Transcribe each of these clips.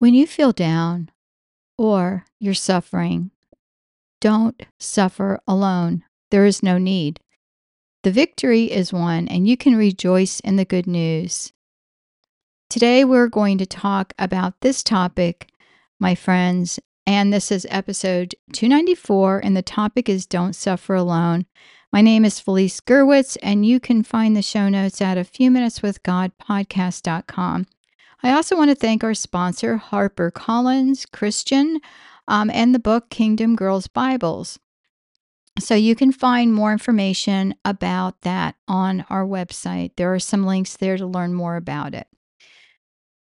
When you feel down or you're suffering, don't suffer alone. There is no need. The victory is won, and you can rejoice in the good news. Today, we're going to talk about this topic, my friends, and this is episode 294, and the topic is Don't Suffer Alone. My name is Felice Gerwitz, and you can find the show notes at a few minutes with God podcast.com. I also want to thank our sponsor, HarperCollins Christian, um, and the book Kingdom Girls Bibles. So you can find more information about that on our website. There are some links there to learn more about it.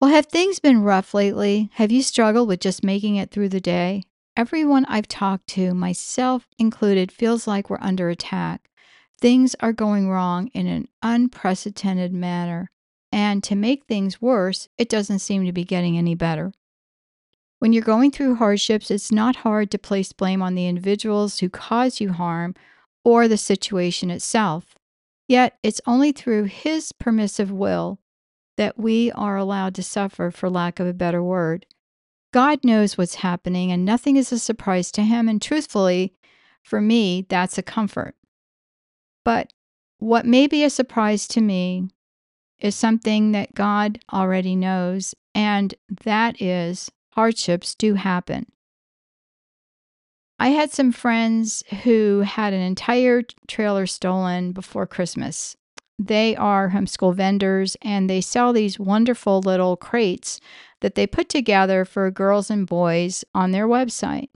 Well, have things been rough lately? Have you struggled with just making it through the day? Everyone I've talked to, myself included, feels like we're under attack. Things are going wrong in an unprecedented manner. And to make things worse, it doesn't seem to be getting any better. When you're going through hardships, it's not hard to place blame on the individuals who cause you harm or the situation itself. Yet, it's only through His permissive will that we are allowed to suffer, for lack of a better word. God knows what's happening, and nothing is a surprise to Him. And truthfully, for me, that's a comfort. But what may be a surprise to me is something that God already knows, and that is hardships do happen. I had some friends who had an entire trailer stolen before Christmas. They are homeschool vendors and they sell these wonderful little crates that they put together for girls and boys on their website.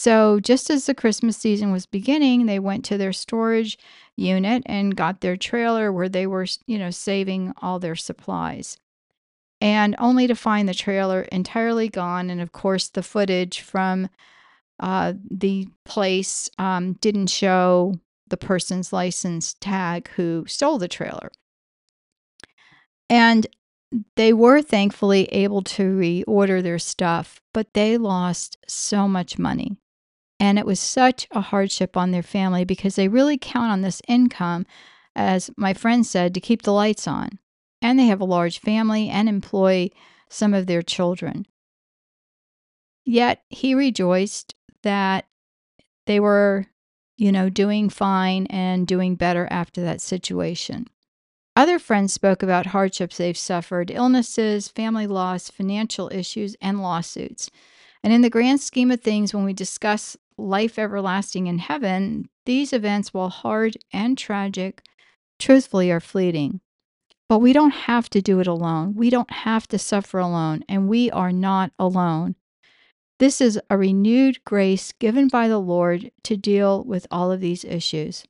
So, just as the Christmas season was beginning, they went to their storage unit and got their trailer where they were, you know, saving all their supplies. And only to find the trailer entirely gone. And of course, the footage from uh, the place um, didn't show the person's license tag who stole the trailer. And they were thankfully able to reorder their stuff, but they lost so much money. And it was such a hardship on their family because they really count on this income, as my friend said, to keep the lights on. And they have a large family and employ some of their children. Yet he rejoiced that they were, you know, doing fine and doing better after that situation. Other friends spoke about hardships they've suffered illnesses, family loss, financial issues, and lawsuits. And in the grand scheme of things, when we discuss life everlasting in heaven, these events, while hard and tragic, truthfully are fleeting. But we don't have to do it alone. We don't have to suffer alone, and we are not alone. This is a renewed grace given by the Lord to deal with all of these issues.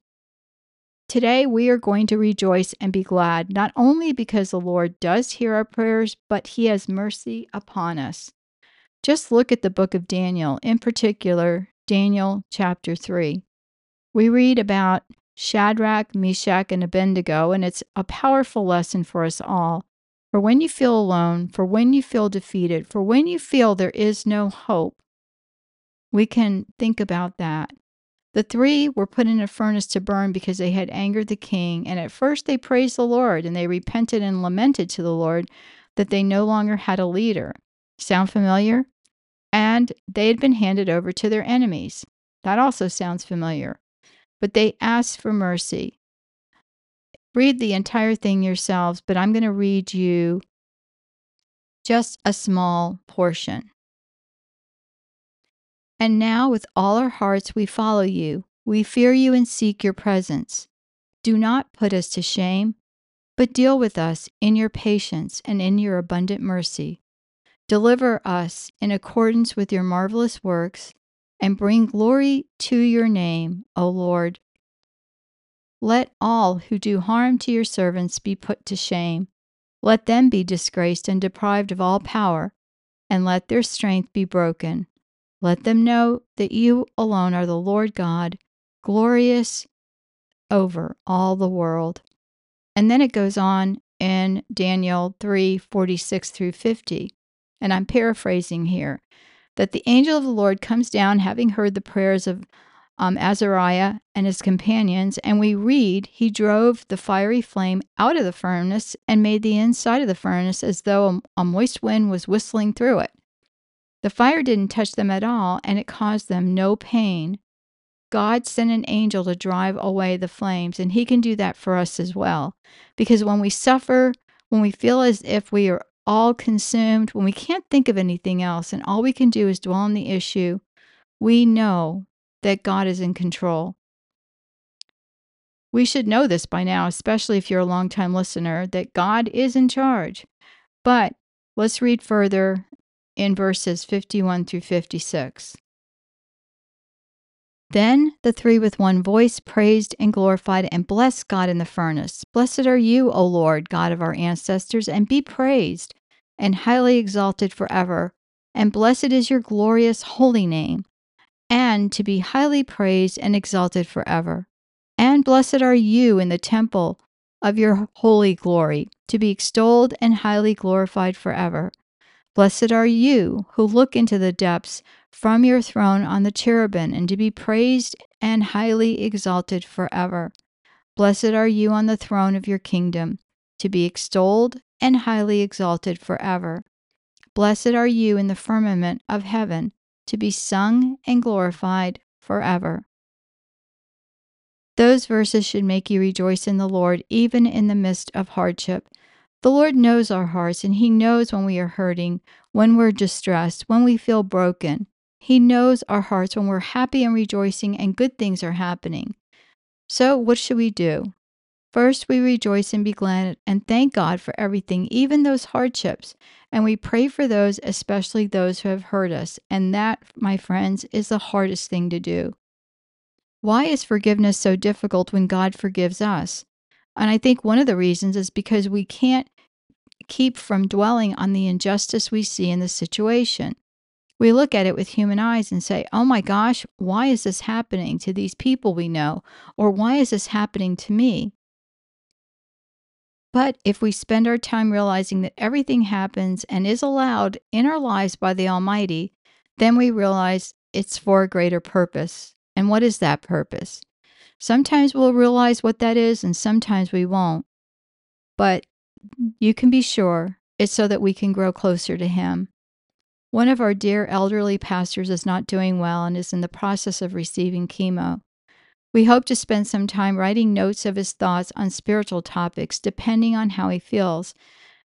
Today, we are going to rejoice and be glad, not only because the Lord does hear our prayers, but He has mercy upon us. Just look at the book of Daniel, in particular, Daniel chapter 3. We read about Shadrach, Meshach, and Abednego, and it's a powerful lesson for us all. For when you feel alone, for when you feel defeated, for when you feel there is no hope, we can think about that. The three were put in a furnace to burn because they had angered the king, and at first they praised the Lord, and they repented and lamented to the Lord that they no longer had a leader. Sound familiar? And they had been handed over to their enemies. That also sounds familiar. But they asked for mercy. Read the entire thing yourselves, but I'm going to read you just a small portion. And now, with all our hearts, we follow you. We fear you and seek your presence. Do not put us to shame, but deal with us in your patience and in your abundant mercy. Deliver us in accordance with your marvelous works, and bring glory to your name, O Lord. Let all who do harm to your servants be put to shame. Let them be disgraced and deprived of all power, and let their strength be broken. Let them know that you alone are the Lord God, glorious over all the world. And then it goes on in Daniel 3 46 through 50 and I'm paraphrasing here, that the angel of the Lord comes down having heard the prayers of um, Azariah and his companions, and we read he drove the fiery flame out of the furnace and made the inside of the furnace as though a, a moist wind was whistling through it. The fire didn't touch them at all, and it caused them no pain. God sent an angel to drive away the flames, and He can do that for us as well. Because when we suffer, when we feel as if we are all consumed, when we can't think of anything else, and all we can do is dwell on the issue, we know that God is in control. We should know this by now, especially if you're a long-time listener, that God is in charge. But let's read further in verses 51 through 56. Then the three with one voice praised and glorified and blessed God in the furnace. Blessed are you, O Lord, God of our ancestors, and be praised and highly exalted forever. And blessed is your glorious holy name, and to be highly praised and exalted forever. And blessed are you in the temple of your holy glory, to be extolled and highly glorified forever. Blessed are you who look into the depths from your throne on the cherubim, and to be praised and highly exalted forever. Blessed are you on the throne of your kingdom, to be extolled and highly exalted forever. Blessed are you in the firmament of heaven, to be sung and glorified forever. Those verses should make you rejoice in the Lord, even in the midst of hardship. The Lord knows our hearts, and He knows when we are hurting, when we're distressed, when we feel broken. He knows our hearts when we're happy and rejoicing and good things are happening. So, what should we do? First, we rejoice and be glad and thank God for everything, even those hardships. And we pray for those, especially those who have hurt us. And that, my friends, is the hardest thing to do. Why is forgiveness so difficult when God forgives us? And I think one of the reasons is because we can't keep from dwelling on the injustice we see in the situation. We look at it with human eyes and say, oh my gosh, why is this happening to these people we know? Or why is this happening to me? But if we spend our time realizing that everything happens and is allowed in our lives by the Almighty, then we realize it's for a greater purpose. And what is that purpose? Sometimes we'll realize what that is, and sometimes we won't. But you can be sure it's so that we can grow closer to Him. One of our dear elderly pastors is not doing well and is in the process of receiving chemo. We hope to spend some time writing notes of his thoughts on spiritual topics, depending on how he feels.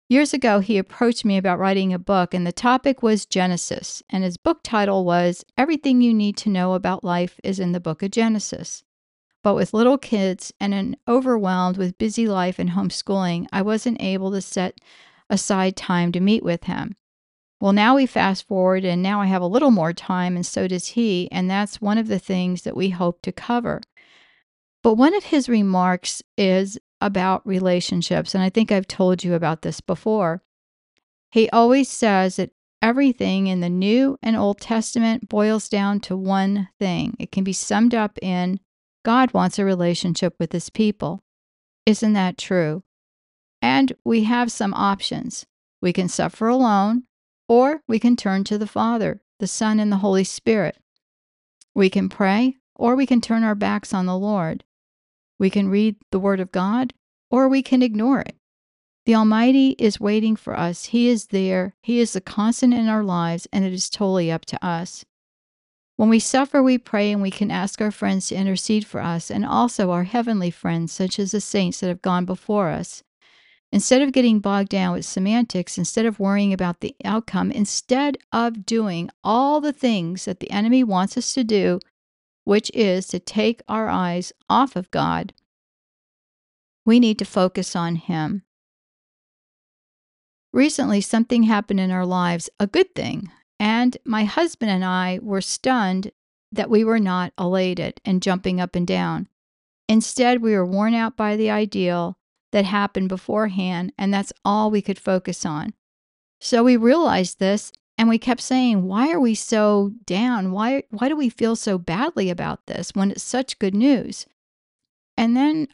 Years ago, he approached me about writing a book, and the topic was Genesis, and his book title was Everything You Need to Know About Life is in the Book of Genesis. But with little kids and an overwhelmed with busy life and homeschooling, I wasn't able to set aside time to meet with him. Well, now we fast forward, and now I have a little more time, and so does he. And that's one of the things that we hope to cover. But one of his remarks is about relationships. And I think I've told you about this before. He always says that everything in the New and Old Testament boils down to one thing. It can be summed up in God wants a relationship with his people. Isn't that true? And we have some options. We can suffer alone, or we can turn to the Father, the Son, and the Holy Spirit. We can pray, or we can turn our backs on the Lord. We can read the Word of God, or we can ignore it. The Almighty is waiting for us. He is there. He is the constant in our lives, and it is totally up to us. When we suffer, we pray, and we can ask our friends to intercede for us, and also our heavenly friends, such as the saints that have gone before us. Instead of getting bogged down with semantics, instead of worrying about the outcome, instead of doing all the things that the enemy wants us to do, which is to take our eyes off of God, we need to focus on Him. Recently, something happened in our lives, a good thing, and my husband and I were stunned that we were not elated and jumping up and down. Instead, we were worn out by the ideal that happened beforehand, and that's all we could focus on. So we realized this and we kept saying, why are we so down? Why why do we feel so badly about this when it's such good news? And then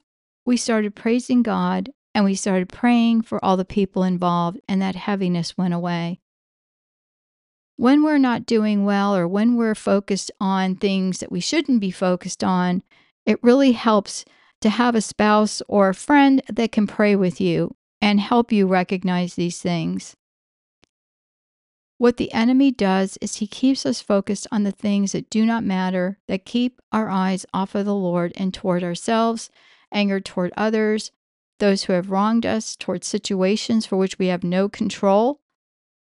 we started praising God and we started praying for all the people involved and that heaviness went away. When we're not doing well or when we're focused on things that we shouldn't be focused on, it really helps to have a spouse or a friend that can pray with you and help you recognize these things. What the enemy does is he keeps us focused on the things that do not matter, that keep our eyes off of the Lord and toward ourselves, anger toward others, those who have wronged us, toward situations for which we have no control.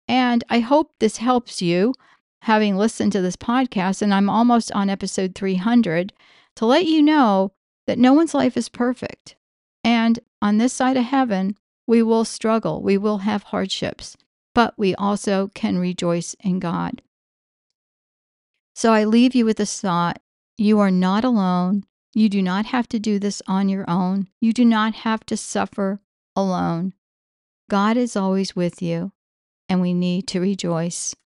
And I hope this helps you, having listened to this podcast, and I'm almost on episode 300, to let you know that no one's life is perfect. And on this side of heaven, we will struggle, we will have hardships but we also can rejoice in God. So I leave you with this thought you are not alone. You do not have to do this on your own. You do not have to suffer alone. God is always with you, and we need to rejoice.